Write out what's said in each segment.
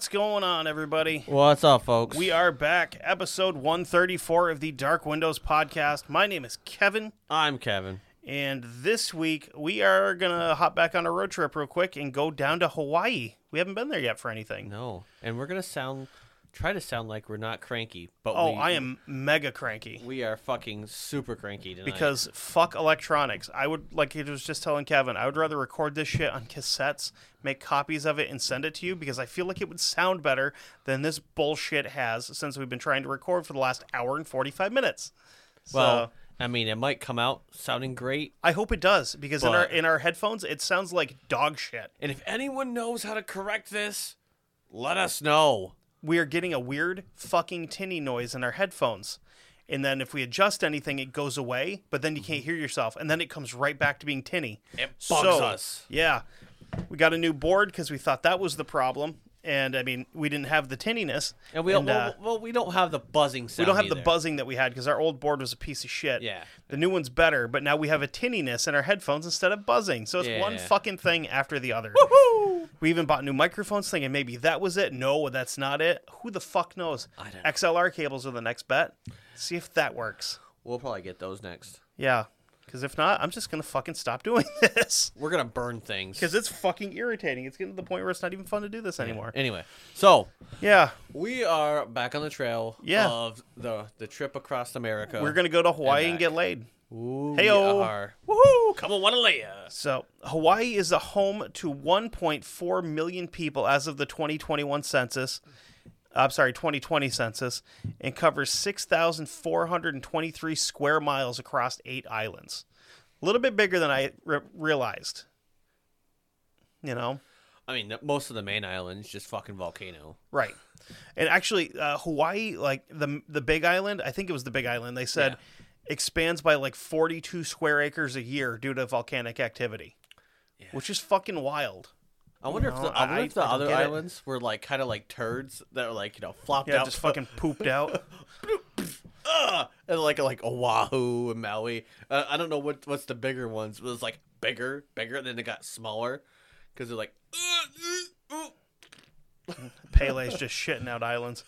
What's going on, everybody? What's up, folks? We are back, episode 134 of the Dark Windows podcast. My name is Kevin, I'm Kevin. and this week we are going to hop back on a road trip real quick and go down to Hawaii. We haven't been there yet for anything. No, and we're gonna sound, try to sound like we're not cranky, but Oh, we, I am mega cranky We are fucking super cranky tonight. because fuck electronics. I would, like I was just telling Kevin, I would rather record this shit on cassettes, make copies of it, and send it to you because I feel like it would sound better than this bullshit has since we've been trying to record for the last hour and 45 minutes. So, well, I mean, it might come out sounding great, I hope it does because in our in our headphones it sounds like dog shit. and if anyone knows how to correct this, let us know. We are getting a weird fucking tinny noise in our headphones. And then if we adjust anything, it goes away, but then you can't mm-hmm. hear yourself, and then it comes right back to being tinny. It bugs So, us. Yeah, we got a new board because we thought that was the problem, and I mean we didn't have the tinniness, And we and, well, uh, well, we don't have the buzzing we don't have the buzzing that we had because our old board was a piece of shit. Yeah. The new one's better, but now we have a tinniness in our headphones instead of buzzing. So it's one fucking thing after the other. We even bought new microphones thinking maybe that was it. No, that's not it. Who the fuck knows? I don't- XLR cables are the next bet. See if that works. We'll probably get those next. Yeah. Because if not, I'm just going to fucking stop doing this. We're gonna burn things. Because it's fucking irritating. It's getting to the point where it's not even fun to do this anymore. Anyway, so Yeah. we are back on the trail Yeah. of the the trip across America. We're going to go to Hawaii and, back. get laid. Ooh, are. Woohoo! Come on, wanna lay ya. So, Hawaii is a home to 1.4 million people as of the 2021 census. I'm sorry, 2020 census, and covers 6,423 square miles across eight islands. A little bit bigger than I re- realized. You know? I mean, most of the main islands just fucking volcano. Right. And actually, uh, Hawaii, like the the Big Island, I think it was the Big Island. They said expands by like 42 square acres a year due to volcanic activity, which is fucking wild. I wonder if know, the, I wonder I- if the I other get it. islands were like kind of like turds that are like you know flopped Yeah, out, just fucking pooped out. Ugh! and like like Oahu and Maui. Uh, I don't know what what's the bigger ones. It was like bigger, bigger, and then it got smaller because they're like. Pele's just shitting out islands.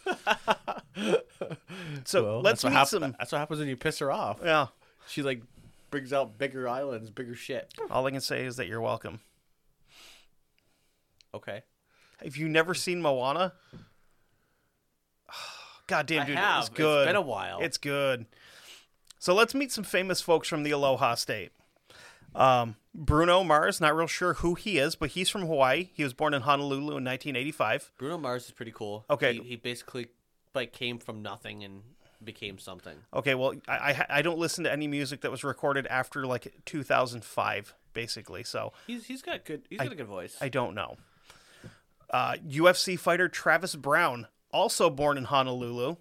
So Well, let's meet hap- some. That's what happens when you piss her off. Yeah. She like brings out bigger islands, bigger shit. All I can say is that you're welcome. Okay. Have you never seen Moana? God damn, dude, it's good. It's been a while. It's good. So let's meet some famous folks from the Aloha State. Um, Bruno Mars, not real sure who he is, but he's from Hawaii. He was born in Honolulu in 1985. Bruno Mars is pretty cool. Okay. He, he basically like came from nothing and became something. Okay, well, I, I I don't listen to any music that was recorded after like 2005, basically. So He's he's got good he's got a good voice. I don't know. Uh, UFC fighter Travis Browne, also born in Honolulu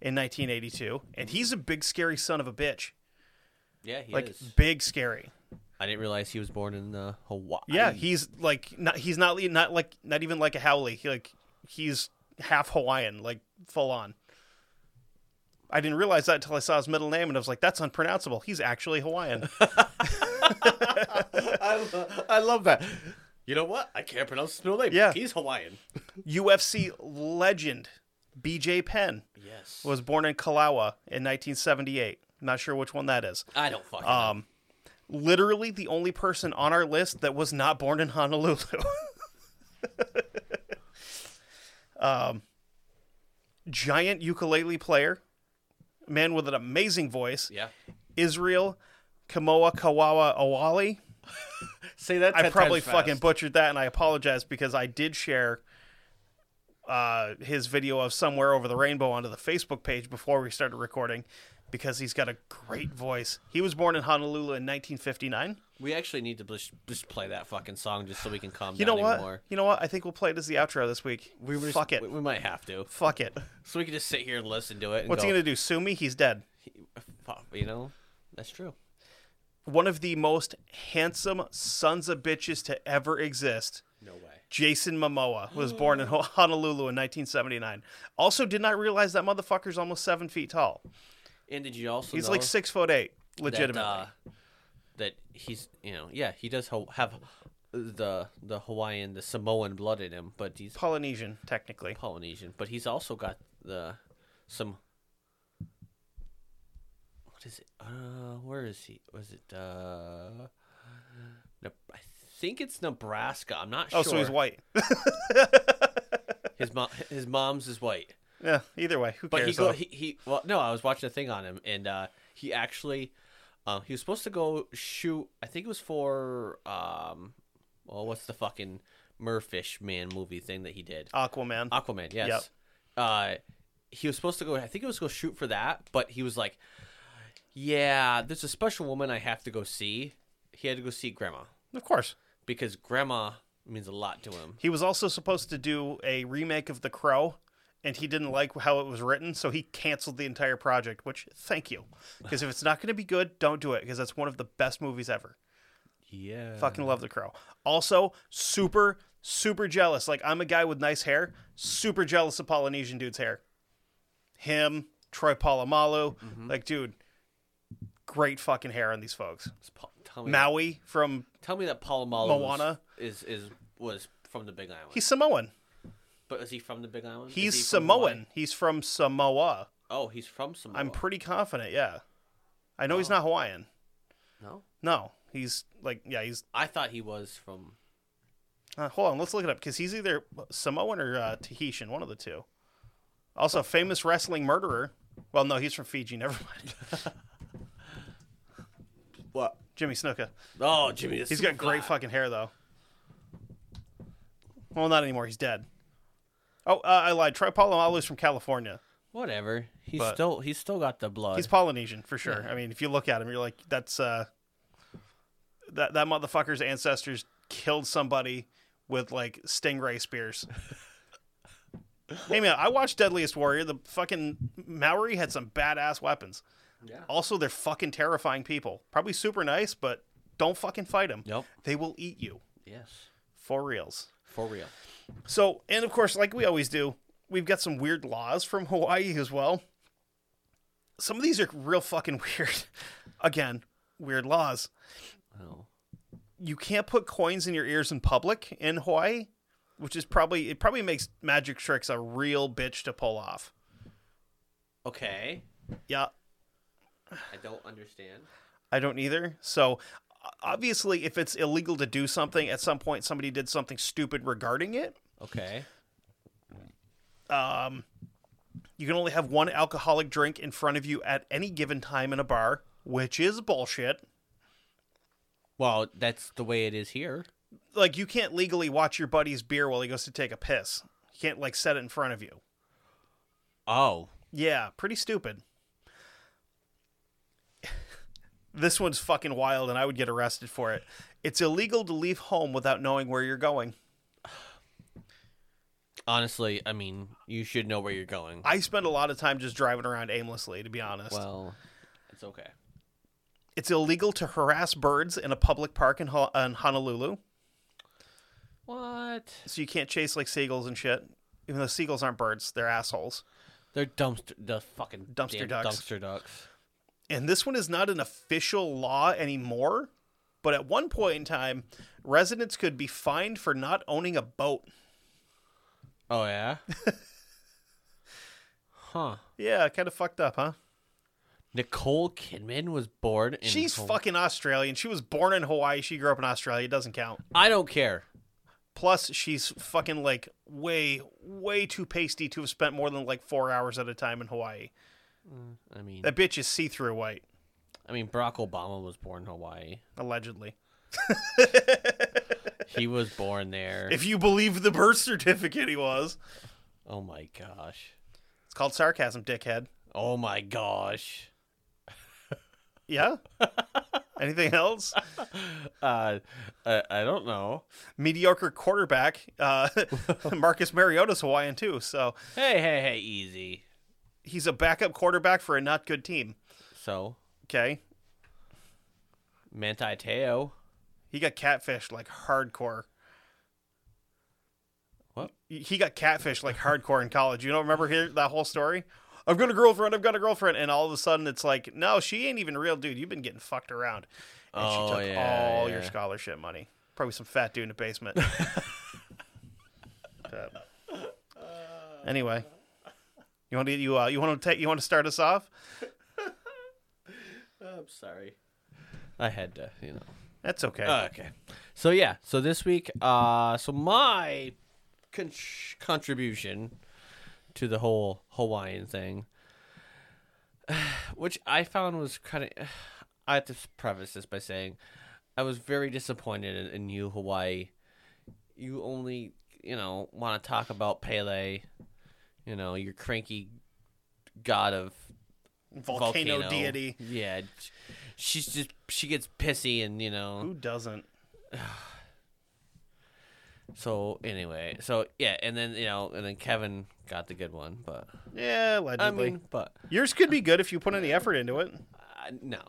in 1982, and he's a big, scary son of a bitch. yeah, he like is. big, scary. I didn't realize he was born in uh, Hawaii. Yeah, he's like not. He's not not like not even like a haole. He like he's half Hawaiian, like full on. I didn't realize that until I saw his middle name, and I was like, "That's unpronounceable." He's actually Hawaiian. I, I love that. You know what? I can't pronounce his middle name. Yeah. he's Hawaiian. UFC legend BJ Penn Yes. was born in Kalawa in 1978. Not sure which one that is. I don't fucking know. Um, literally the only person on our list that was not born in Honolulu. um, giant ukulele player, man with an amazing voice, Yeah. Israel Kamoa Kawawa Awali. Say that. I probably fucking butchered that, and I apologize because I did share uh, his video of somewhere over the rainbow onto the Facebook page before we started recording because he's got a great voice. He was born in Honolulu in 1959. We actually need to just, just play that fucking song just so we can calm You down know what? even more. You know what? I think we'll play it as the outro this week. We were just- Fuck it. We, we might have to, Fuck it. so we can just sit here and listen to it. And What's go, he gonna do? Sue me? He's dead. Fuck, You know, that's true. One of the most handsome sons of bitches to ever exist. No way. Jason Momoa was born in Honolulu in 1979. Also, did not realize that motherfucker's almost seven feet tall. And did you also? He's know like six foot eight, that, legitimately. uh, that he's you know yeah he does ho- have the the Hawaiian the Samoan blood in him, but he's Polynesian, technically. Polynesian, but he's also got the some. What is it? Uh, where is he? Was it? Uh, I think it's Nebraska. I'm not Oh, sure. so he's white. His mom, his mom's is white. yeah, either way, who But cares? he go he, he well no, I was watching a thing on him and uh he actually uh he was supposed to go shoot I think it was for um well what's the fucking Merfish man movie thing that he did. Aquaman. Aquaman, yes. Yep. Uh he was supposed to go I think it was go shoot for that, but he was like yeah, there's a special woman I have to go see. He had to go see grandma of course. because grandma means a lot to him. He was also supposed to do a remake of The Crow, and he didn't like how it was written, so he canceled the entire project. Which, thank you, because if it's not going to be good, don't do it, because that's one of the best movies ever. Yeah. Fucking love The Crow. Also, super, super jealous. Like I'm a guy with nice hair, super jealous of Polynesian dude's hair. Him, Troy Polamalu, mm-hmm. like dude, great fucking hair on these folks. Tell me, Maui from tell me that Paul Moana. is is was from the Big Island. he's Samoan. But is he from the Big Island? Is He's he from Samoan. Hawaii? He's from Samoa. Oh, he's from Samoa. I'm pretty confident, yeah. I know he's not Hawaiian. no. No, he's like, yeah, he's. I thought he was from. Uh, hold on, let's look it up because he's either Samoan or uh, Tahitian, one of the two. Also, famous wrestling murderer. Well, no, he's from Fiji. Never mind. What? Jimmy Snuka. Oh, Jimmy. He's got great fucking hair, though. Well, not anymore. He's dead. Oh, uh, I lied. Troy Polamalu's from California. Whatever. He's But- still he's still got the blood. He's Polynesian for sure. I mean, if you look at him, you're like, that's uh, that that motherfucker's ancestors killed somebody with like stingray spears. hey man, I watched Deadliest Warrior. The fucking Maori had some badass weapons. Yeah. Also, they're fucking terrifying people. Probably super nice, but don't fucking fight them. Yep. They will eat you Yes. for reals. For real. So, and of course, like we always do, we've got some weird laws from Hawaii as well. Some of these are real fucking weird. Again, weird laws. Oh. You can't put coins in your ears in public in Hawaii, which is probably it probably makes magic tricks a real bitch to pull off. Okay. Yeah, I don't understand. I don't either. So obviously if it's illegal to do something at some point somebody did something stupid regarding it, Okay. um, you can only have one alcoholic drink in front of you at any given time in a bar, which is bullshit. Well, that's the way it is here. Like you can't legally watch your buddy's beer while he goes to take a piss. You can't like set it in front of you. Oh. Yeah, pretty stupid. This one's fucking wild and I would get arrested for it. It's illegal to leave home without knowing where you're going. Honestly, I mean, you should know where you're going. I spend a lot of time just driving around aimlessly, to be honest. Well, it's okay. it's illegal to harass birds in a public park in, Ho- in Honolulu. What? So you can't chase like seagulls and shit. Even though seagulls aren't birds, they're assholes. They're dumpster the fucking Dumpster damn ducks. Dumpster ducks. And this one is not an official law anymore, but at one point in time, residents could be fined for not owning a boat. Oh yeah. Huh. Yeah, kind of fucked up, huh? Nicole Kidman was born in. She's Haw- fucking Australian. She was born in Hawaii. She grew up in Australia. It doesn't count. I don't care. Plus, she's fucking like way, way too pasty to have spent more than like four hours at a time in Hawaii. I mean, That bitch is see-through white, I mean, Barack Obama was born in Hawaii. allegedly. He was born there. If you believe the birth certificate, he was. oh my gosh. It's called sarcasm, dickhead. Oh my gosh. Yeah. Anything else? Uh, I, I don't know. Mediocre quarterback. Uh, Marcus Mariota's Hawaiian too, so Hey, hey, hey, easy. He's a backup quarterback for a not good team. So, Okay. Manti Teo. He got catfished like hardcore. What? He got catfished like hardcore in college. You don't remember hear that whole story? I've got a girlfriend. I've got a girlfriend, and all of a sudden it's like, no, she ain't even real, dude. You've been getting fucked around, and Oh, she took yeah, all your scholarship money. Probably some fat dude in the basement. Anyway, you want to you uh, you want to take you want to start us off? I'm sorry. I had to, you know. That's okay. Okay. So yeah, so this week, uh, so my con- contribution to the whole Hawaiian thing, which I found was kind of, I have to preface this by saying, I was very disappointed in, in you, Hawaii. You only, you know, want to talk about Pele, you know, your cranky god of volcano, deity. Yeah, she's just she gets pissy and you know. Who doesn't? So anyway, so yeah, and then you know, and then Kevin got the good one, but Yeah, I allegedly. mean, but Yours could be good if you put any effort into it, uh, no.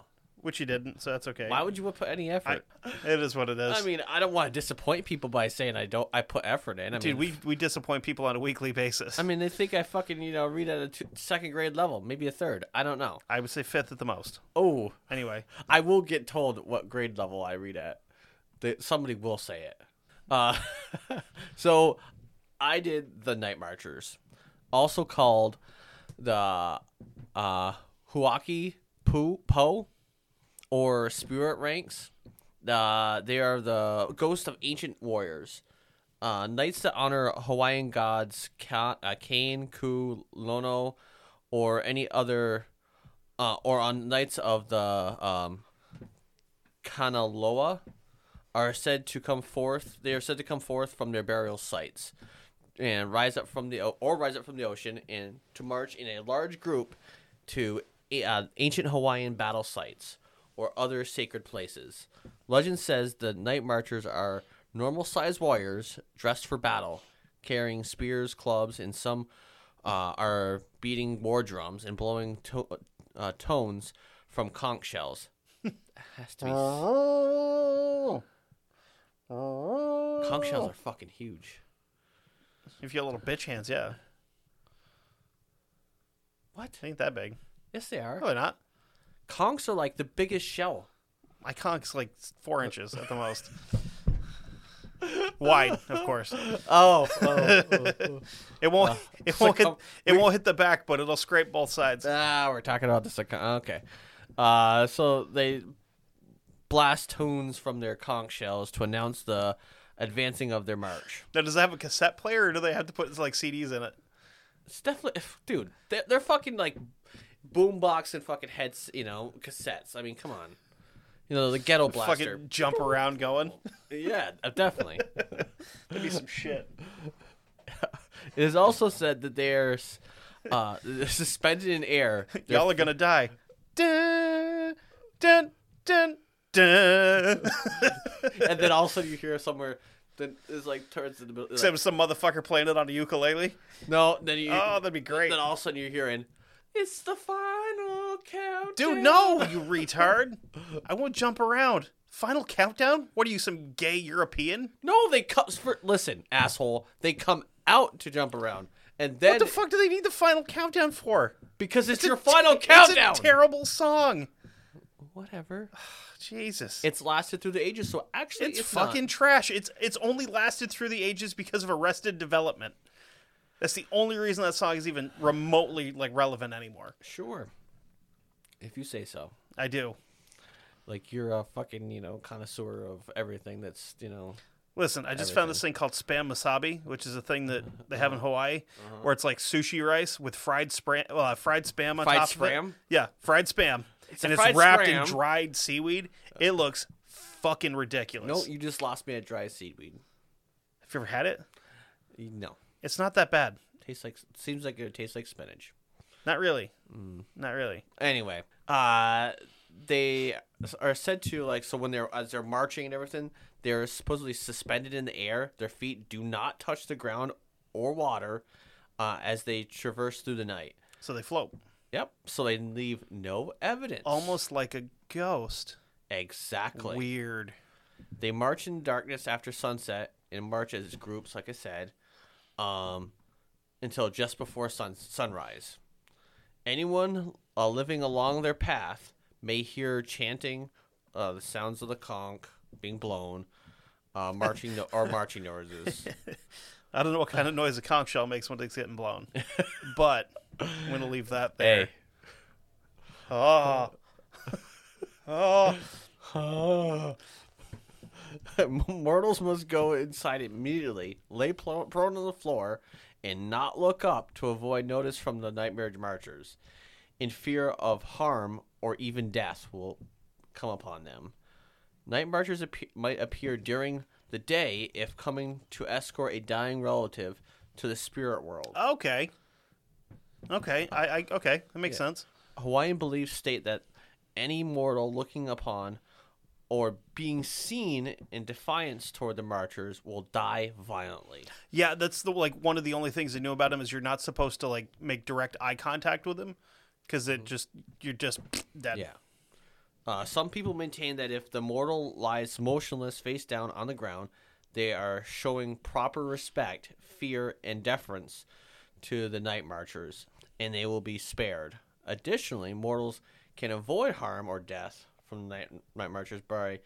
Which you didn't, so that's okay. Why would you put any I, effort? it is what it is. I, mean, I don't want to disappoint people by saying I don't. I put effort in. I dude, mean, we we disappoint people on a weekly basis. I mean, they think I fucking you know read at a two, second grade level, maybe a third. I don't know. I would say fifth at the most. Oh, Anyway, I will get told what grade level I read at. They, somebody will say it. Uh, so I did the Night Marchers, also called the uh, Huaki Pu Po or Spirit Ranks. Uh, they are the ghosts of ancient warriors. Uh, knights that honor Hawaiian gods Ka, uh, Kane, Ku, Lono, or any other, uh, or on nights of the um, Kanaloa, are said to come forth. They are said to come forth from their burial sites and rise up from the or rise up from the ocean and to march in a large group to uh, ancient Hawaiian battle sites or other sacred places. Legend says the night marchers are normal sized warriors dressed for battle, carrying spears, clubs, and some uh, are beating war drums and blowing to- uh, tones from conch shells. Has to be. Conch shells are fucking huge. if you have little bitch hands, yeah, What? it ain't that big. Yes, they are. Probably not. Conchs are like the biggest shell. My conk's like four inches at the most. Wide, of course. Oh, It won't. it won't hit. It won't hit the back, but it'll scrape both sides. ah, we're talking about the account- Okay, uh, so they blast tunes from their conch shells to announce the advancing of their march. Now, does it have a cassette player, or do they have to put like CDs in it? It's definitely, dude. They're, they're fucking like boombox and fucking heads, you know, cassettes. I mean, come on. You know the ghetto blaster. Fucking jump around going. Yeah, uh, definitely. That'd be some shit. It is also said that they're uh, suspended in air. They're Y'all are gonna die. Dun, dun, dun, dun. and then all of a sudden you hear somewhere that is like turns in the middle. Except Like, some motherfucker playing it on a ukulele. no, then you. Oh, that'd be great. Then all of a sudden you're hearing, "It's the final countdown." Dude, no, you retard. I won't jump around. Final countdown? What are you, some gay European? no, they come. For, listen, asshole, they come out to jump around, and then What the fuck do they need the final countdown for? because it's, a your te- final countdown. It's a terrible song. Whatever. Jesus. It's lasted through the ages, so actually, It's, it's, not. fucking trash. It's it's only lasted through the ages because of Arrested Development. That's the only reason that song is even remotely like relevant anymore. Sure. If you say so. I do. Like you're a fucking, you know, connoisseur of everything that's, you know, Listen, I just found this thing called spam wasabi, which is a thing that they have in Hawaii, where it's like sushi rice with fried spam, well, uh, fried spam on Fried top of spam? it. Yeah, fried spam, It's and it's wrapped in dried seaweed. It looks fucking ridiculous. no, you just lost me at dried seaweed. Have you ever had it? No. It's not that bad. Tastes like seems like it would taste like spinach. Not really. Mm. Not really. Anyway, uh, they are said to like so when they're as they're marching and everything, they're supposedly suspended in the air. Their feet do not touch the ground or water uh, as they traverse through the night. So they float, Yep. So they leave no evidence. almost like a ghost. exactly. Weird. They march in darkness after sunset and march as groups, like I said, um, until just before sun sunrise. Anyone uh, living along their path may hear chanting, uh, the sounds of the conch being blown, uh, marching no- or marching noises. I don't know what kind of noise a conch shell makes when it's getting blown, but I'm gonna leave that there. hey, Oh. oh. mortals must go inside immediately, lay pl- prone on the floor, and not look up to avoid notice from the nightmare marchers, in fear of harm or even death will come upon them. Night marchers appe- might appear during the day if coming to escort a dying relative to the spirit world. Okay. Okay. I, I okay. That makes sense. Hawaiian beliefs state that any mortal looking upon or being seen in defiance toward the marchers will die violently. Yeah, that's the like one of the only things I knew about him is you're not supposed to like make direct eye contact with him because it just you're just dead. Yeah. Uh, some people maintain that if the mortal lies motionless face down on the ground, they are showing proper respect, fear, and deference to the night marchers, and they will be spared. Additionally, mortals can avoid harm or death from night, night marchers by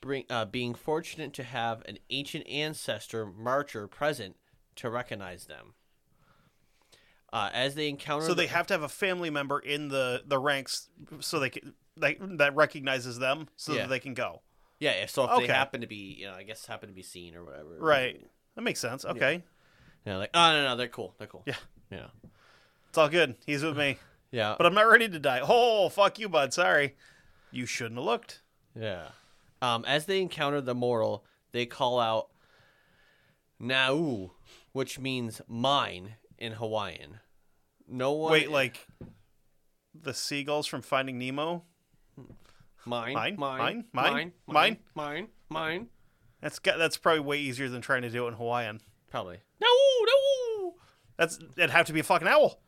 bring, uh, being fortunate to have an ancient ancestor marcher present to recognize them. Uh, as they encounter So the- they have to have a family member in the the ranks so they can like that recognizes them so Yeah. that they can go. Yeah, if- so if Okay. they happen to be, you know, I guess happen to be seen or whatever. Right. That makes sense. Okay. Yeah. know, like, oh no, no, they're cool, they're cool. Yeah. Yeah. It's all good. He's with me. Yeah. But I'm not ready to die. Oh, fuck you, bud. Sorry. You shouldn't have looked. Yeah. Um, as they encounter the mortal, they call out Nau, which means mine in Hawaiian. No one. Wait, like the seagulls from Finding Nemo? Mine, mine, mine, mine, mine, mine, mine. That's got, that's probably way easier than trying to do it in Hawaiian. Probably. No, no. That's that'd have to be a fucking owl.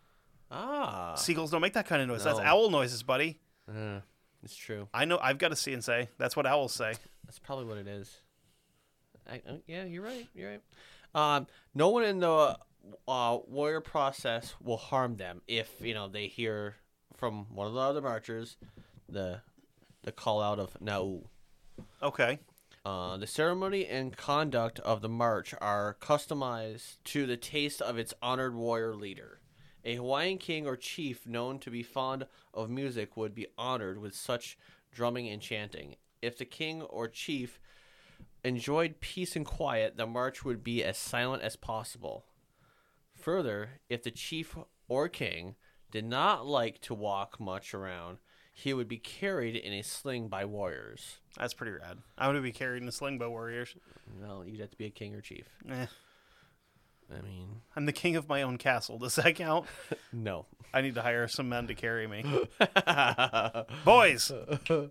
Ah. Seagulls don't make that kind of noise. No. That's owl noises, buddy. Uh, it's true. I know. I've got a see and say. That's what owls say. That's probably what it is. I, uh, yeah, you're right. You're right. Um, no one in the uh, warrior process will harm them if you know they hear from one of the other marchers the the call out of Nau. Okay. Uh, the ceremony and conduct of the march are customized to the taste of its honored warrior leader. A Hawaiian king or chief known to be fond of music would be honored with such drumming and chanting. If the king or chief enjoyed peace and quiet, the march would be as silent as possible. Further, if the chief or king did not like to walk much around, he would be carried in a sling by warriors. That's pretty rad. I'm gonna be carried in the sling by warriors. Well, you'd have to be a king or chief. Eh. I mean, I'm the king of my own castle. Does that count? no. I need to hire some men to carry me. Boys.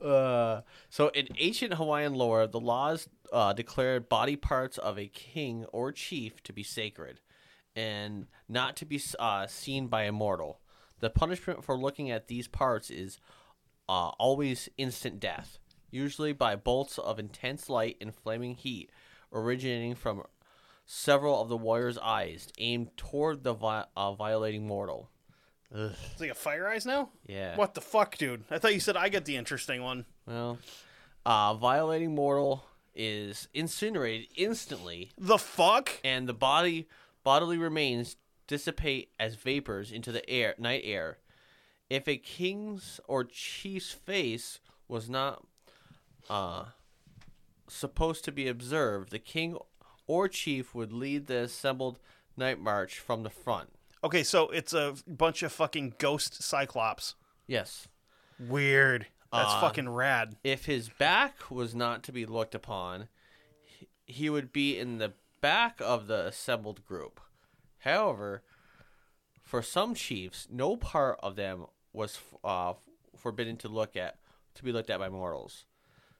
Uh, so in ancient Hawaiian lore, the laws uh, declared body parts of a king or chief to be sacred and not to be uh, seen by a mortal. The punishment for looking at these parts is uh, always instant death, usually by bolts of intense light and flaming heat originating from several of the warrior's eyes aimed toward the vi- uh, violating mortal. Ugh, It's like a fire eyes now? yeah. What the fuck, dude? I thought you said I get the interesting one. Well, uh, violating mortal is incinerated instantly, The fuck? and the body bodily remains dissipate as vapors into the air, night air. If a king's or chief's face was not uh, supposed to be observed, the king or chief would lead the assembled night march from the front. Okay, so it's a bunch of fucking ghost cyclops. Yes. Weird. That's Uh, fucking rad. If his back was not to be looked upon, he- he would be in the back of the assembled group. However, for some chiefs, no part of them was uh, forbidden to look at to be looked at by mortals.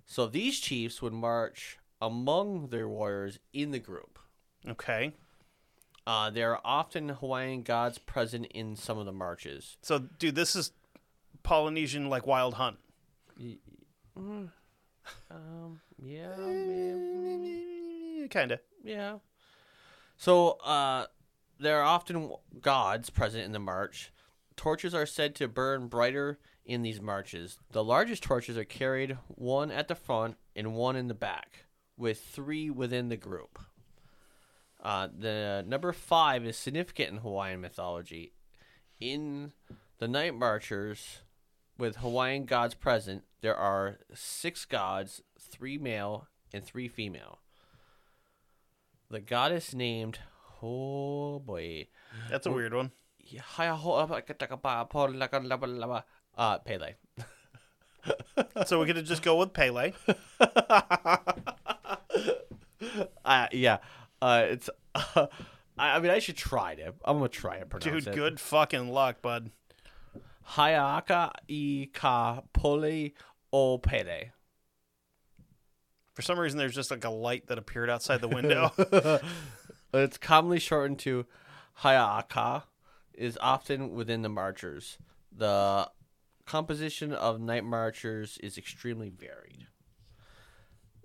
So these chiefs would march among their warriors in the group. Okay. Uh, there are often Hawaiian gods present in some of the marches. So, dude, this is Polynesian like Wild Hunt. Um, yeah, man. Kind of. Yeah. So, uh, there are often gods present in the march. Torches are said to burn brighter in these marches. The largest torches are carried one at the front and one in the back, with three within the group. Uh, the number five is significant in Hawaiian mythology. In the night marchers, with Hawaiian gods present, there are six gods, three male and three female. The goddess named, oh boy, That's a weird one. uh, Pele. So we could just go with Pele. Uh, yeah, uh, it's. I, I mean, I should try to. I'm gonna try and pronounce Dude, it. good fucking luck, bud. Hayaka i ka pole o pele. For some reason, there's just like a light that appeared outside the window. It's commonly shortened to Hayaka. Is often within the marchers. The composition of night marchers is extremely varied.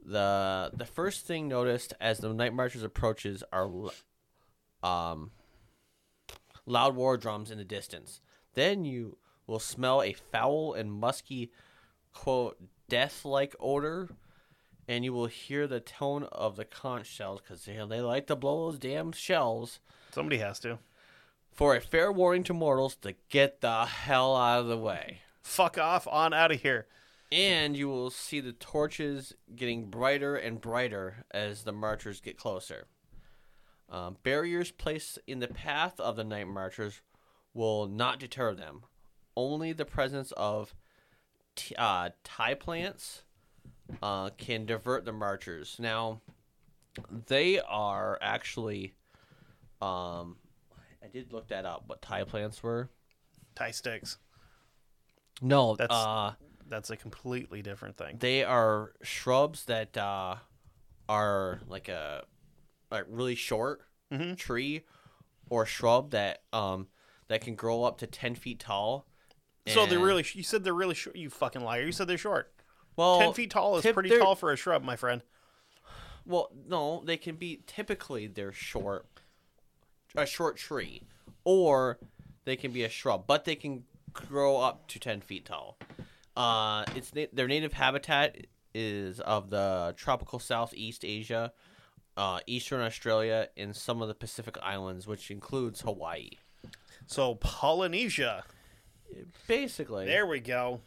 The The first thing noticed as the night marchers approaches are um loud war drums in the distance. Then you will smell a foul and musky quote death-like odor and you will hear the tone of the conch shells because they, they like to blow those damn shells Somebody has to. for a fair warning to mortals to get the hell out of the way. Fuck off, on out of here. And you will see the torches getting brighter and brighter as the marchers get closer. Um, barriers placed in the path of the night marchers will not deter them. Only the presence of t- uh, tie plants uh, can divert the marchers. Now, they are actually. Um, I did look that up. What tie plants were? Tie sticks. No, That's- uh, That's a completely different thing. they are shrubs that uh, are like a like really short Mhm. tree or shrub that um that can grow up to ten feet tall. So they're really. You said they're really short. You fucking liar. You said they're short. well Ten feet tall is tip- pretty tall for a shrub, my friend. Well, no, they can be typically they're short, a short tree, or they can be a shrub, but they can grow up to ten feet tall. Uh, it's na- their native habitat is of the tropical Southeast Asia, uh, Eastern Australia, and some of the Pacific Islands, which includes Hawaii. So Polynesia. Basically, There we go.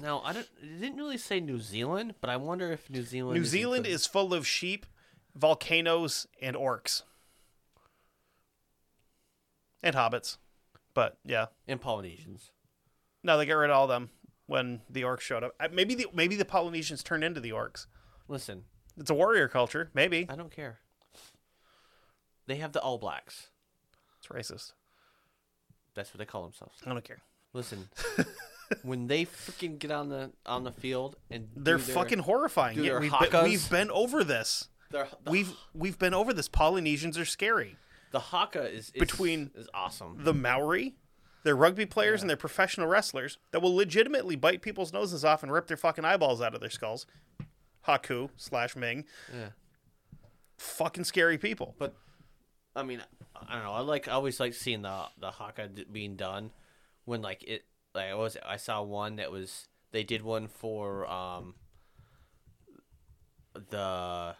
now I don't. It didn't really say New Zealand, but I wonder if New Zealand. New is Zealand included. is full of sheep, volcanoes, and orcs. And hobbits. But yeah. and Polynesians. No, they got rid of all them when the orcs showed up. Maybe the maybe the Polynesians turned into the orcs. Listen, It's a warrior culture. Maybe. I don't care. They have the All Blacks. It's racist. That's what they call themselves. I don't care. Listen, when they freaking get on the on the field and They're their- fucking horrifying. Yeah, we've, hakas. been, we've been over this. the, We've we've been over this. Polynesians are scary. the haka is, is Between is awesome. The Maori, they're rugby players and they're professional wrestlers that will legitimately bite people's noses off and rip their fucking eyeballs out of their skulls. Haku slash Meng. Yeah. Fucking scary people. But I mean, I don't know. I like I always like seeing the the haka being done when like it like I was I saw one that was they did one for um the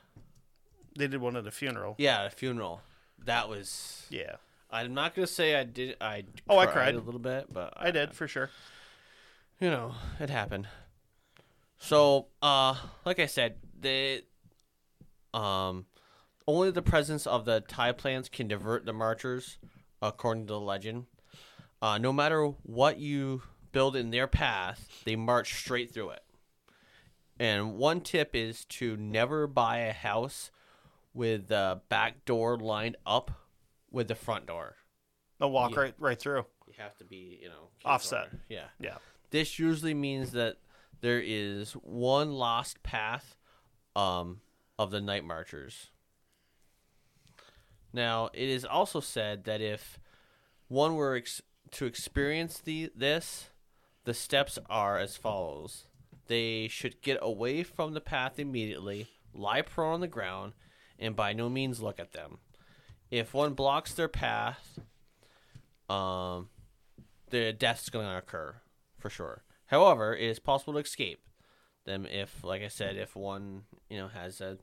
They did one at a funeral. yeah a funeral that was. Yeah, I'm not gonna say I did. I Oh, I cried. a little bit, but I did for sure. you know, it happened. So, uh, like I said, the um, only the presence of the Thai plants can divert the marchers, according to the legend. Uh, no matter what you build in their path, they march straight through it. And one tip is to never buy a house with the back door lined up with the front door. They'll walk Yeah. right right through. You have to be, you know, Offset. Yeah. Yeah. This usually means that there is one lost path um, of the night marchers. Now, it is also said that if one were ex- to experience the this, the steps are as follows. They should get away from the path immediately, lie prone on the ground, and by no means look at them. If one blocks their path, um, the death's going to occur for sure. However, it is possible to escape them if, like I said, if one you know has an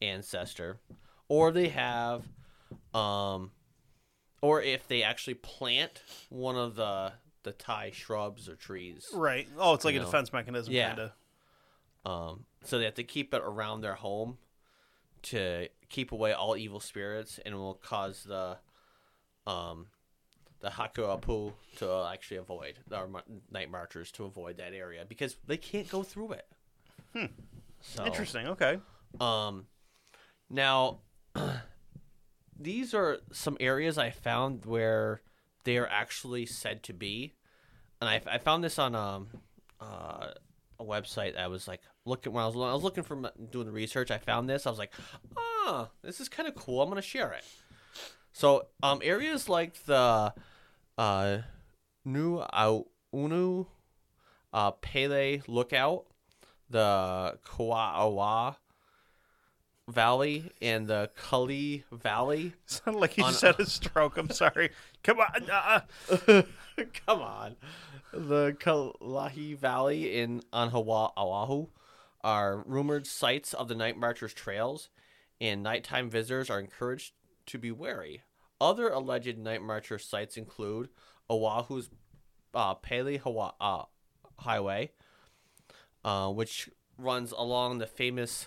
ancestor, or they have, um, or if they actually plant one of the the Thai shrubs or trees. Right. Oh, it's like a know. defense mechanism, Yeah. kind of. Um, so they have to keep it around their home to keep away all evil spirits, and will cause the um the Hakuapu to actually avoid our night marchers to avoid that area because they can't go through it. So, Interesting. Okay. Um, now these are some areas I found where they are actually said to be, and I, I found this on um uh, a website. I was like looking when I was when I was looking for m- doing the research. I found this. I was like, ah, this is kind of cool. I'm gonna share it. So um areas like the uh New Aunu uh Pele Lookout, the Kauawa Valley and the Kali Valley. Sounded like he On- just had a stroke. I'm sorry. Come on. Uh. Come on. The Kalahi Valley in on Hawa- Oahu are rumored sites of the night marchers' trails, and nighttime visitors are encouraged to be wary. Other alleged night marcher sites include Oahu's uh, Pele Hawa- uh, Highway, uh, which runs along the famous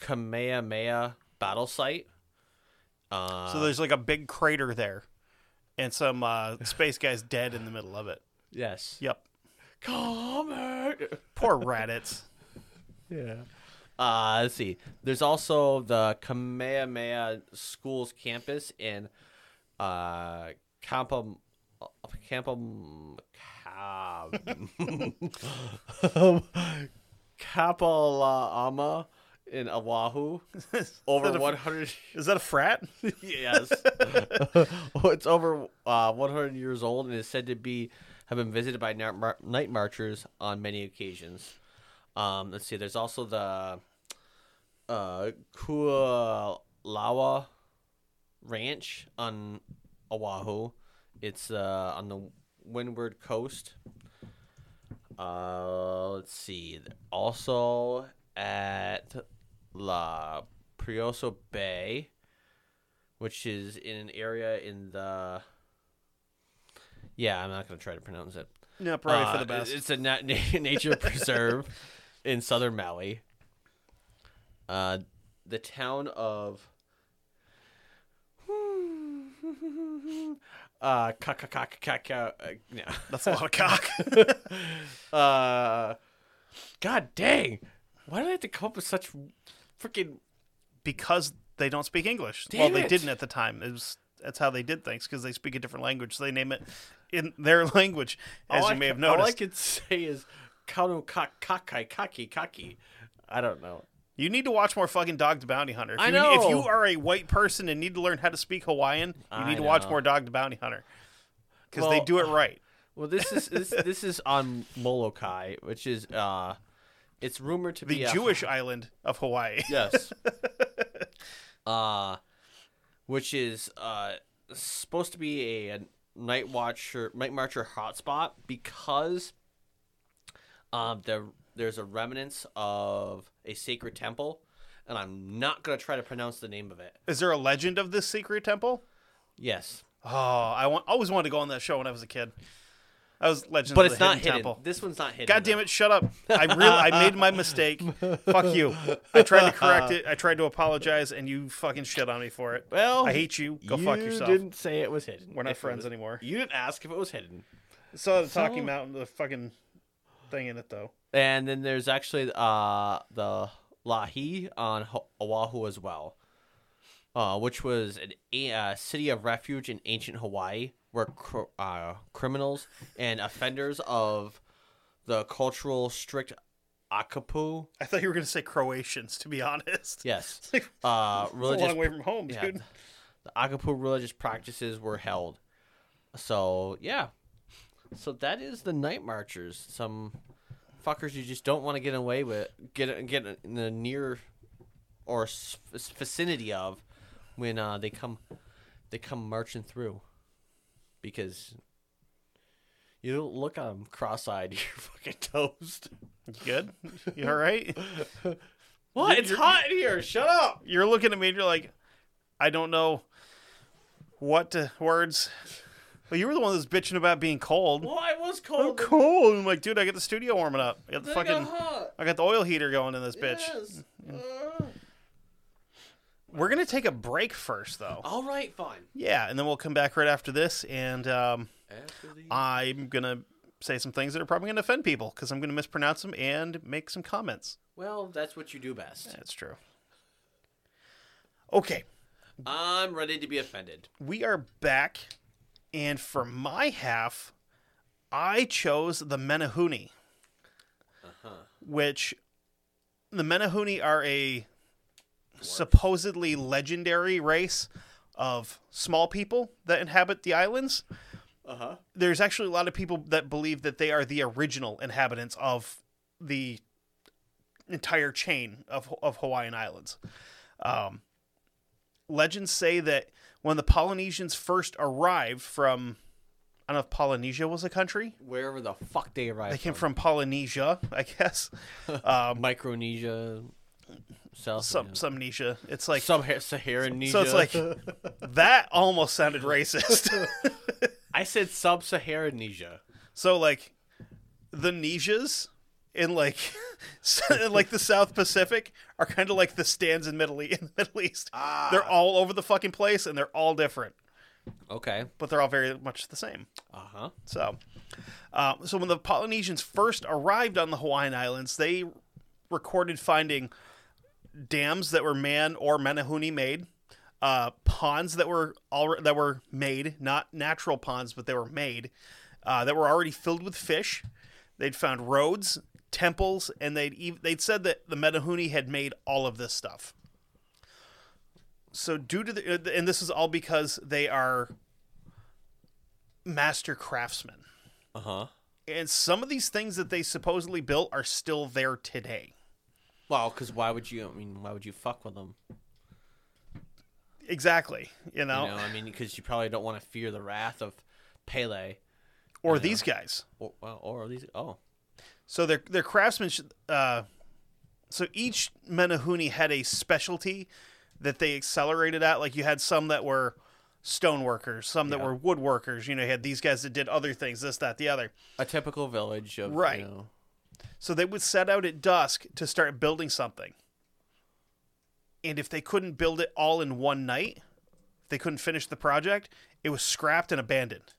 Kamehameha battle site. Uh, so there's like a big crater there, and some uh, space guys dead in the middle of it. yes. Yep. Comet. Poor Raditz. Yeah. Uh, let's see. There's also the Kamehameha Schools campus in uh, Kampa Kampa Kapala'ama in Oahu. Over 100 Is that a frat? yes. it's over uh, 100 years old and is said to be have been visited by night marchers on many occasions. Um, let's see. There's also the uh, Kualawa Ranch on Oahu. It's uh, on the windward coast. Uh, let's see. Also at La Prioso Bay, which is in an area in the. Yeah, I'm not gonna try to pronounce it. No, probably for Uh, the best. It's a na- nature preserve in southern Maui. Uh, the town of uh, Kakakakaka. Uh, no. That's a lot of cock. uh, God dang! Why do I have to come up with such freaking? because they don't speak English. Damn well, they it. didn't at the time. It was that's how they did things because they speak a different language. So they name it in their language, as all you I may have noticed All I could say is Kano Kakai Kaki Kaki. I don't know. You need to watch more fucking Dog the Bounty Hunter. If I you, If you are a white person and need to learn how to speak Hawaiian, you I need to watch know. more Dog the Bounty Hunter because they do it right. Well, this is this, this is on Molokai, which is uh, it's rumored to The be the Jewish island of Hawaii. Yes. uh, which is uh supposed to be a, night watcher, night marcher hotspot because um there there's a remnants of a sacred temple, and I'm not gonna try to pronounce the name of it. Is there a legend of this secret temple? Yes, Oh, I want, always wanted to go on that show when I was a kid. I was Legends but of it's not Hidden. Temple. This one's not hidden. God damn it, shut up. I really I made my mistake. Fuck you. I tried to correct it. I tried to apologize and you fucking shit on me for it. Well, I hate you. Go you fuck yourself. didn't say it was hidden. We're not If it friends was- anymore. You didn't ask if it was hidden. Saw the talking So- mountain the fucking thing in it though. And then there's actually uh the Lahi on Oahu as well, uh, which was an, a uh, city of refuge in ancient Hawaii, where cr- uh, criminals and offenders of the cultural strict Aikapu, I thought you were gonna say Croatians, to be honest. yes, It's uh, a long way from home, yeah, dude. the Aikapu religious practices were held. So yeah, so that is the Night Marchers. Some fuckers you just don't want to get away with, get get in the near or vicinity of when uh, they come they come marching through, because you don't look at them cross-eyed, you're fucking toast. You good? You all right? What? It's hot in here. Shut up. You're looking at me and you're like, I don't know what to, words. Well, you were the one that was bitching about being cold. Well, I was cold. I'm cold. I'm like, dude, I got the studio warming up. I got the Then got fucking, hot. I got the oil heater going in this bitch. Yes. Uh. We're gonna take a break first, though. All right, fine. Yeah, and then we'll come back right after this, and um, After the I'm gonna say some things that are probably gonna offend people because I'm gonna mispronounce them and make some comments. well, that's what you do best. That's true. Okay, I'm ready to be offended. we are back, and for my half, I chose the Menehune, which the Menehune are a supposedly legendary race of small people that inhabit the islands. Uh huh. There's actually a lot of people that believe that they are the original inhabitants of the entire chain of of Hawaiian islands. Um, legends say that when the Polynesians first arrived from, I don't know if Polynesia was a country. Wherever the fuck they arrived. They came from Polynesia, I guess. Um, Micronesia, South. some some Nisha. It's like Sub Saharan so. It's like that almost sounded racist. I said Sub Saharan Nesia. so like the Nisias in like like the South Pacific are kind of like the stands in Middle E- in the Middle East. They're all over the fucking place and they're all different, Okay. but they're all very much the same. Uh huh. So, uh, so when the Polynesians first arrived on the Hawaiian Islands, they recorded finding dams that were man or menehune made, uh, ponds that were all that were made, not natural ponds, but they were made, uh, that were already filled with fish. They'd found roads, temples, and they'd ev- they'd said that the menehune had made all of this stuff. So due to the and this is all because they are master craftsmen. Uh huh. And some of these things that they supposedly built are still there today. Well, because why would you? I mean, why would you fuck with them? Exactly. You know, You know, I mean, because you probably don't want to fear the wrath of Pele or these guys. or or these. Oh, So their their craftsmanship. Uh, so each Menehune had a specialty that they accelerated at. Like you had some that were stone workers, some that Yeah. were woodworkers. You know, you had these guys that did other things, this, that, the other. a typical village of Right. You know, So they would set out at dusk to start building something. And if they couldn't build it all in one night, if they couldn't finish the project, it was scrapped and abandoned.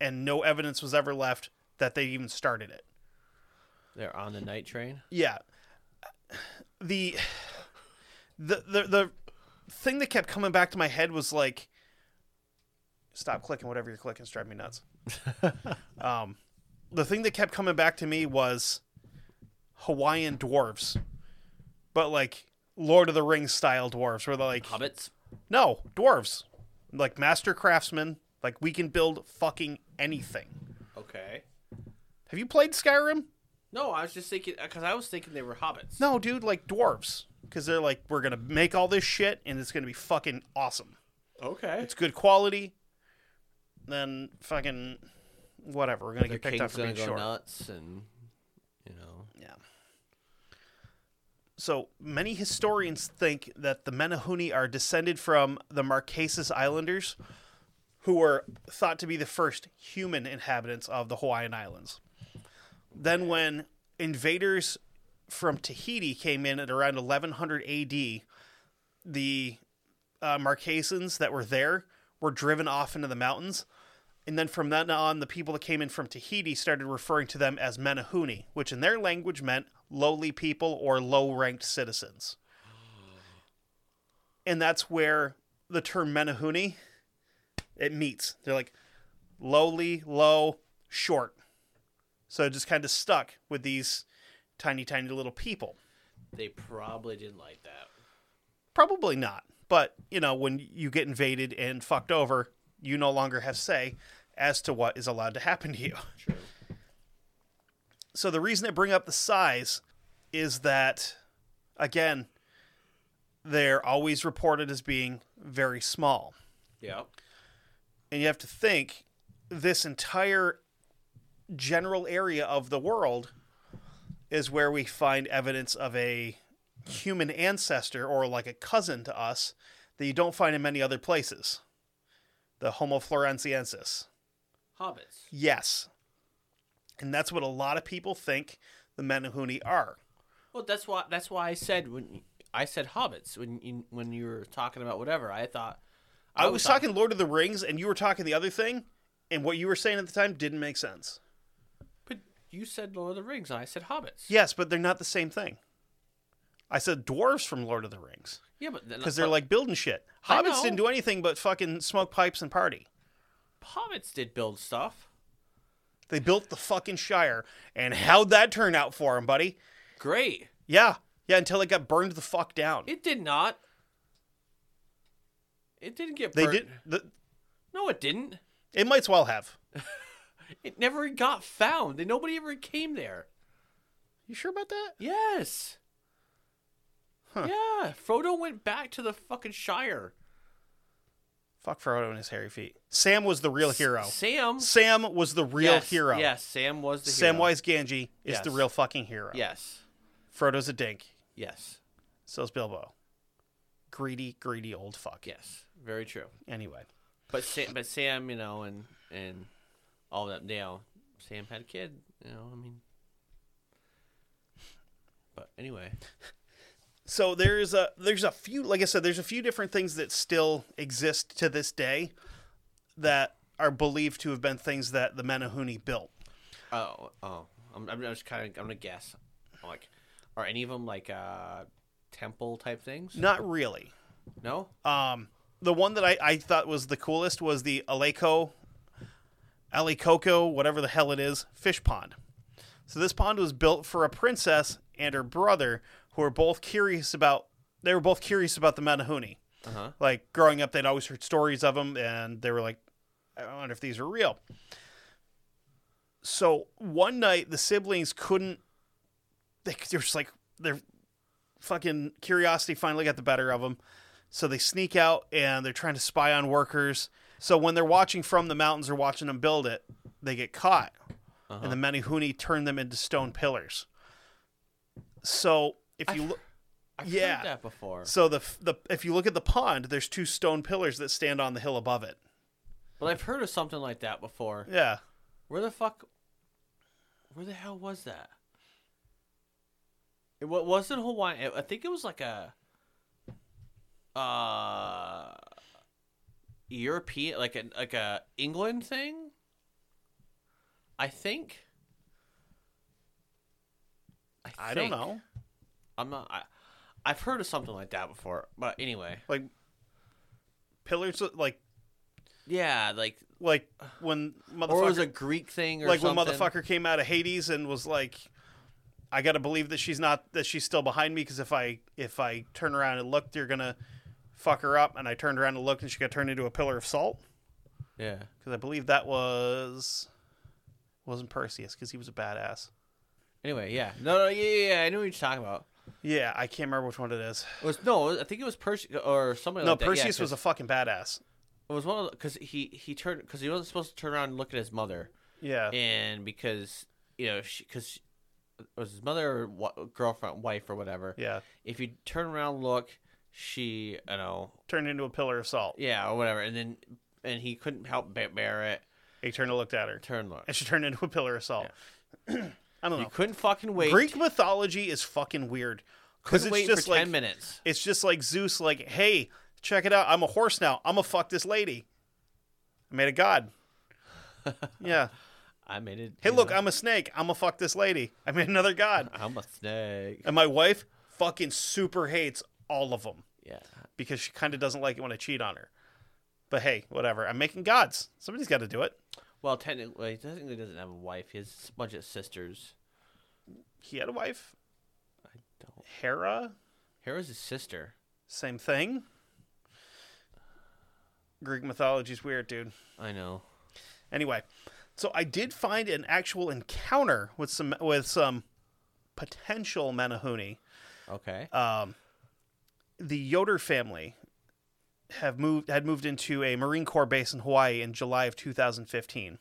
And no evidence was ever left that they even started it. They're on the night train. Yeah. The the the the thing that kept coming back to my head was like stop clicking whatever you're clicking, it's driving me nuts. um the thing that kept coming back to me was Hawaiian dwarves. But like Lord of the Rings style dwarves where they're like Hobbits. no, dwarves. Like master craftsmen, like we can build fucking anything. Okay. Have you played Skyrim? No, I was just thinking uh, because I was thinking they were hobbits. No, dude, like dwarves. Because they're like, we're going to make all this shit and it's going to be fucking awesome. Okay. It's good quality. Then fucking whatever. We're going to The get picked up for gonna being go short. nuts, and you know. Yeah. So many historians think that the Menehune are descended from the Marquesas Islanders, who were thought to be the first human inhabitants of the Hawaiian Islands. Then, when invaders from Tahiti came in at around 1100 AD, the uh, Marquesans that were there were driven off into the mountains. And then from then on, the people that came in from Tahiti started referring to them as Menehune, which in their language meant lowly people or low ranked citizens. And that's where the term Menehune it meets. They're like lowly, low, short. So it just kind of stuck with these tiny, tiny little people. They probably didn't like that. Probably not. But, you know, when you get invaded and fucked over, you no longer have say as to what is allowed to happen to you. True. So the reason I bring up the size is that, again, they're always reported as being very small. Yeah. And you have to think this entire general area of the world is where we find evidence of a human ancestor or like a cousin to us that you don't find in many other places. The Homo floresiensis. Hobbits. Yes. And that's what a lot of people think the Menehune are. Well, that's why that's why I said when I said hobbits when you when you were talking about whatever I thought I was talking Lord of the Rings and you were talking the other thing, and what you were saying at the time didn't make sense. You said Lord of the Rings and I said hobbits. Yes, but they're not the same thing. I said dwarves from Lord of the Rings Yeah, but because they're like building shit. I Hobbits know. didn't do anything but fucking smoke pipes and party. hobbits did build stuff. They built the fucking Shire, and how'd that turn out for them, buddy? Great. Yeah, yeah, until it got burned the fuck down. It did not. It didn't get they burnt. did. The, No, it didn't. it might as well have. It never got found. and Nobody ever came there. You sure about that? Yes. Huh. Yeah, Frodo went back to the fucking Shire. Fuck Frodo and his hairy feet. Sam was the real hero. Sam. Sam was the real yes, hero. Yes, Sam was the hero. Samwise Gamgee is the real fucking hero. Yes. Frodo's a dink. Yes. So's Bilbo. Greedy, greedy old fuck. Yes. Very true. Anyway. But Sam, but Sam, you know, and and all that, know, Sam had a kid. You know, I mean. But anyway, So there's a there's a few like I said there's a few different things that still exist to this day that are believed to have been things that the Menehune built. oh, oh, I'm, I'm just kind of, I'm gonna guess. I'm like, are any of them like uh temple type things? Not really. No. Um, the one that I, I thought was the coolest was the Aleco, Alekoko, whatever the hell it is, fish pond. So this pond was built for a princess and her brother, who were both curious about. They were both curious about the Menehune. Uh huh. Like growing up, they'd always heard stories of them, and they were like, "I wonder if these are real." So one night, the siblings couldn't. They, they're just like their fucking curiosity finally got the better of them. So they sneak out and they're trying to spy on workers. So when they're watching from the mountains or watching them build it, they get caught, and the Menehune turn them into stone pillars. So if you look. I've Yeah. heard that before. So the the if you look at the pond, there's two stone pillars that stand on the hill above it. But I've heard of something like that before. Yeah. Where the fuck? Where the hell was that? It wa- wasn't Hawaii. I think it was like a uh European, like a like a England thing. I think. I don't know. I'm not. I, I've heard of something like that before, but anyway, Like pillars like yeah, like like when or it was a Greek thing, or like something. when motherfucker came out of Hades and was like I got to believe that she's not that she's still behind me because if I if I turn around and look, you're gonna fuck her up. And I turned around and looked, and she got turned into a pillar of salt. Yeah, Because I believe that was wasn't Perseus because he was a badass. Anyway, yeah, no, no, yeah, yeah, yeah, I know what you're talking about. Yeah, I can't remember which one it is. It was no, I think it was Perseus or somebody. No, like that. Perseus yeah, was a fucking badass. It was one of because he he turned because he wasn't supposed to turn around and look at his mother, Yeah. and because you know she because it was his mother or girlfriend, wife, or whatever. Yeah. If you turn around, and look, she, you know, Turned into a pillar of salt. yeah, or whatever, and then and he couldn't help but bear it. He turned and looked at her. Turned look. And she turned into a pillar of salt. I don't know. You couldn't fucking wait. Greek mythology is fucking weird. Because it's wait just for like ten minutes. it's just like Zeus, like, hey, check it out. I'm a horse now. I'm gonna fuck this lady. I made a god. yeah. I made it. Hey, look, know, I'm a snake. I'm gonna fuck this lady. I made another god. I'm a snake. And my wife fucking super hates all of them Yeah. because she kind of doesn't like it when I cheat on her. But hey, whatever. I'm making gods. Somebody's got to do it. Well, technically, he technically doesn't have a wife. He has a bunch of sisters. He had a wife. I don't. Hera, Hera's his sister. same thing. Greek mythology's weird, dude. I know. Anyway, so I did find an actual encounter with some with some potential Menehune. Okay. Um, the Yoder family have moved had moved into a Marine Corps base in Hawaii in July of 2015.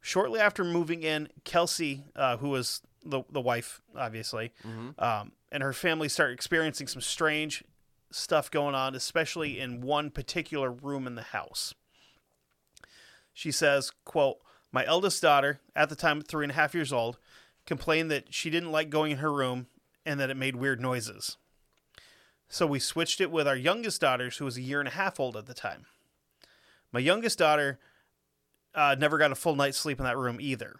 Shortly after moving in, Kelsey, uh, who was the the wife, obviously, um, and her family started experiencing some strange stuff going on, especially in one particular room in the house. She says, "quote My eldest daughter, at the time three and a half years old, complained that she didn't like going in her room and that it made weird noises. So we switched it with our youngest daughters, who was a year and a half old at the time. My youngest daughter uh, never got a full night's sleep in that room either.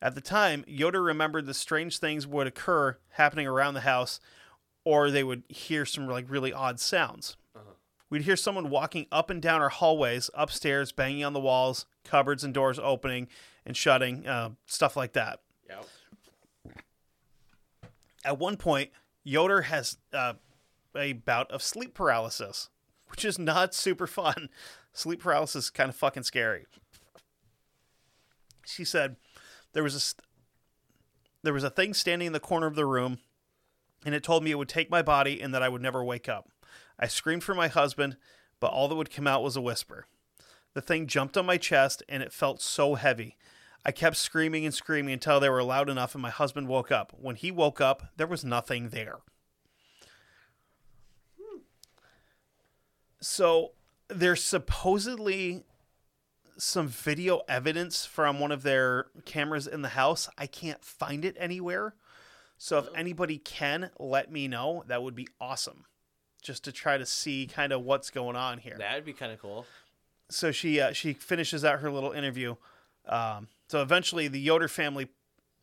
At the time, Yoder remembered the strange things would occur happening around the house, or they would hear some like really odd sounds. We'd hear someone walking up and down our hallways, upstairs, banging on the walls, cupboards and doors opening and shutting, uh, stuff like that. Yep. At one point, Yoder has uh, a bout of sleep paralysis, which is not super fun. Sleep paralysis is kind of fucking scary. She said there was a st- there was a thing standing in the corner of the room, and it told me it would take my body and that I would never wake up. I screamed for my husband, but all that would come out was a whisper. The thing jumped on my chest, and it felt so heavy. I kept screaming and screaming until they were loud enough, and my husband woke up. When he woke up, there was nothing there. So there's supposedly some video evidence from one of their cameras in the house. I can't find it anywhere. So if anybody can let me know, that would be awesome. Just to try to see kind of what's going on here That'd be kind of cool. so she uh, she finishes out her little interview. Um, so eventually, the Yoder family,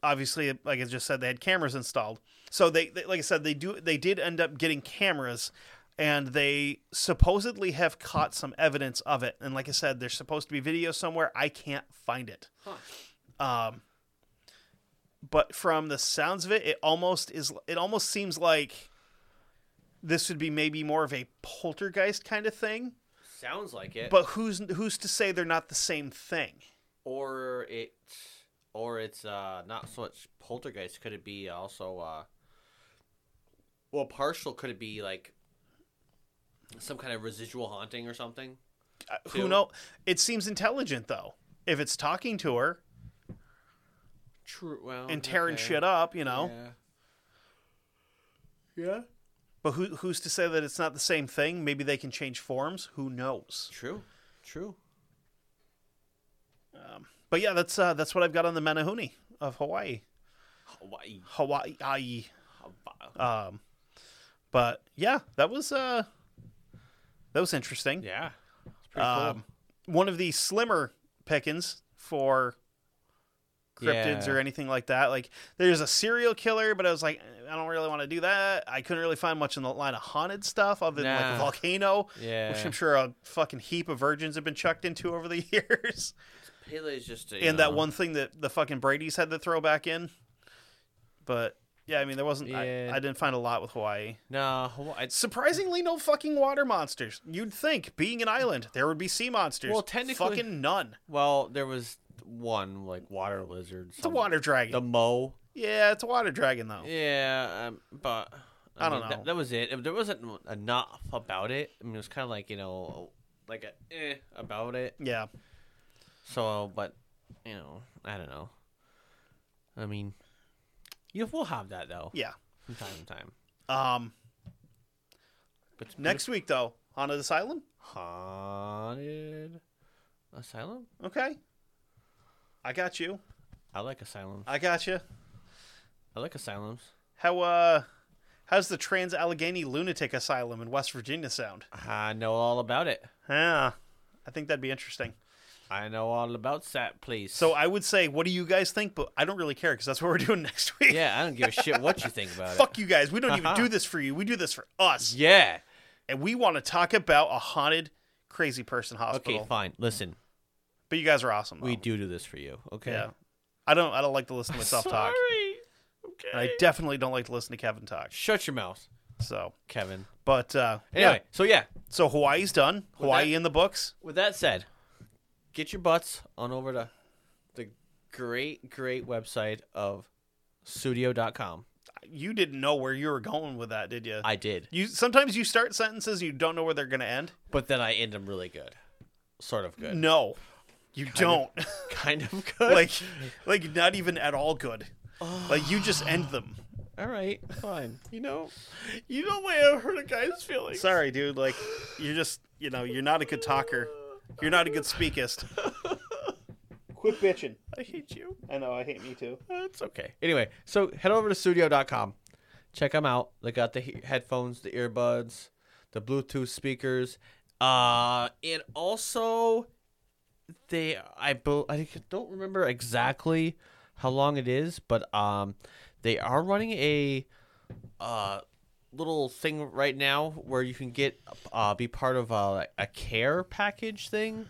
obviously, like I just said, they had cameras installed. So they, they, like I said, they do they did end up getting cameras, and they supposedly have caught some evidence of it. And like I said, there's supposed to be video somewhere. I can't find it. Um, but from the sounds of it, it almost is. It almost seems like this would be maybe more of a poltergeist kind of thing. Sounds like it. But who's who's to say they're not the same thing? Or it, or it's uh not so much poltergeist. Could it be also uh, well, partial? Could it be like some kind of residual haunting or something? Uh, Who know? It seems intelligent though. If it's talking to her True. Well, and tearing okay. shit up, you know. Yeah. Yeah. But who who's to say that it's not the same thing? Maybe they can change forms. Who knows? True. True. But yeah, that's uh, that's what I've got on the Menehune of Hawaii. Hawaii. Hawaii. Hawaii. Um, but yeah, that was uh, that was interesting. yeah. It's pretty Um, one of the slimmer pickings for cryptids Yeah. or anything like that. Like there's a serial killer, but I was like, eh, I don't really want to do that. I couldn't really find much in the line of haunted stuff other than like a volcano, Yeah. which I'm sure a fucking heap of virgins have been chucked into over the years. Pele's just a, and that one thing that the fucking Brady's had to throw back in. But yeah, I mean, there wasn't. Yeah. I, I didn't find a lot with Hawaii. No, Hawaii. Surprisingly, no fucking water monsters. You'd think, being an island, there would be sea monsters. Well, technically- fucking none. Well, there was one like water lizard. It's a water dragon. The mo. yeah, it's a water dragon though. Yeah, um, but I don't mean, know. That, that was it. There wasn't enough about it. I mean, it was kind of like you know, like a eh about it. Yeah. So, but you know, I don't know. I mean, You will have that though. Yeah. From time to time. Um. But Next week though, Haunted Asylum. haunted asylum. Okay. I got you. I like asylums. I got you. I like asylums. How uh, how's the Trans Allegheny Lunatic Asylum in West Virginia sound? I know all about it. Yeah, I think that'd be interesting. I know all about that place. So I would say, what do you guys think? But I don't really care because that's what we're doing next week. yeah, I don't give a shit what you think about it. Fuck you guys. We don't even do this for you. We do this for us. Yeah. And we want to talk about a haunted, crazy person hospital. Okay, fine. Listen, But you guys are awesome. we do do this for you. Okay. Yeah. I don't. I don't like to listen to myself talk. Okay. And I definitely don't like to listen to Kevin talk. Shut your mouth, So, Kevin. but uh, Anyway, yeah. so yeah. So Hawaii's done. Hawaii that- in the books. With that said, get your butts on over to the great, great website of studio.com. You didn't know where you were going with that, did you? I did, you sometimes you start sentences you don't know where they're going to end. but then I end them really good, sort of good, No, you don't. kind of good. like, like not even at all good. Like you just end them. all right, fine. You know, you know way I hurt a guy's feelings. Sorry, dude. Like you're just, you know, you're not a good talker. You're not a good speakist. Quit bitching. I hate you. I know. I hate me too. It's okay. Anyway, so head over to studio.com. Check them out. They got the he- headphones, the earbuds, the Bluetooth speakers. Uh, and also they I I don't remember exactly how long it is, but um they are running a uh little thing right now where you can get uh be part of a, a care package thing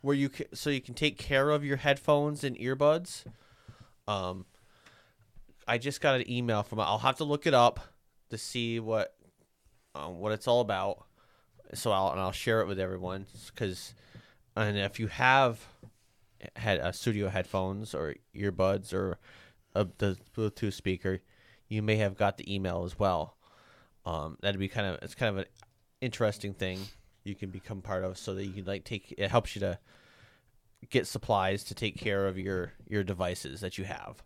where you can, so you can take care of your headphones and earbuds. Um, I just got an email from. I'll have to look it up to see what um, what it's all about. So I'll and I'll share it with everyone because, and if you have had a studio headphones or earbuds or a, the Bluetooth speaker, you may have got the email as well. Um, that'd be kind of it's kind of an interesting thing you can become part of so that you can like take it helps you to get supplies to take care of your your devices that you have.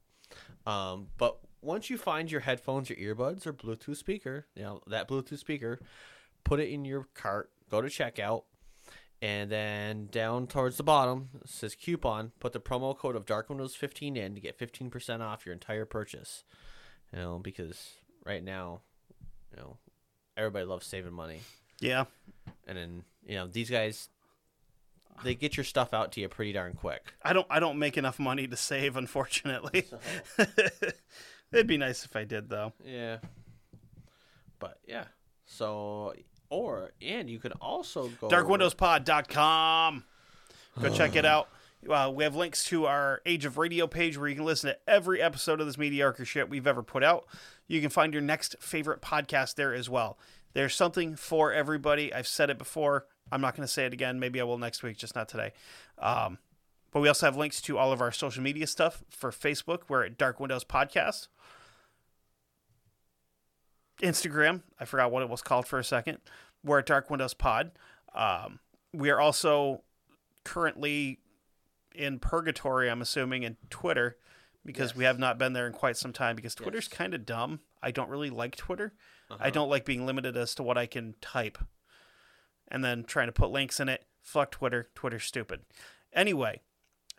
Um, but once you find your headphones, your earbuds, or Bluetooth speaker, you know that Bluetooth speaker, put it in your cart. Go to checkout, and then down towards the bottom says coupon. Put the promo code of Dark Windows 15 in to get 15% off your entire purchase. You know because right now, you know, everybody loves saving money, Yeah. and then you know these guys. They get your stuff out to you pretty darn quick. I don't. I don't make enough money to save, unfortunately. It'd be nice if I did, though. Yeah. But yeah. So or and you could also go darkwindowspod.com. Go check it out. Uh, we have links to our Age of Radio page where you can listen to every episode of this mediocre shit we've ever put out. You can find your next favorite podcast there as well. There's something for everybody. I've said it before. I'm not going to say it again. Maybe I will next week, just not today. Um, but we also have links to all of our social media stuff for Facebook. We're at Dark Windows Podcast. Instagram. I forgot what it was called for a second. We're at Dark Windows Pod. Um, we are also currently in purgatory, I'm assuming, in Twitter because we have not been there in quite some time because Twitter's Yes. kind of dumb. I don't really like Twitter. I Uh-huh. don't like being limited as to what I can type and then trying to put links in it. Fuck Twitter. Twitter's stupid. Anyway,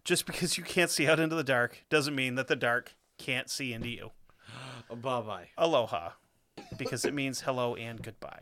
just because you can't see out into the dark doesn't mean that the dark can't see into you. Bye bye. Aloha, because it means hello and goodbye.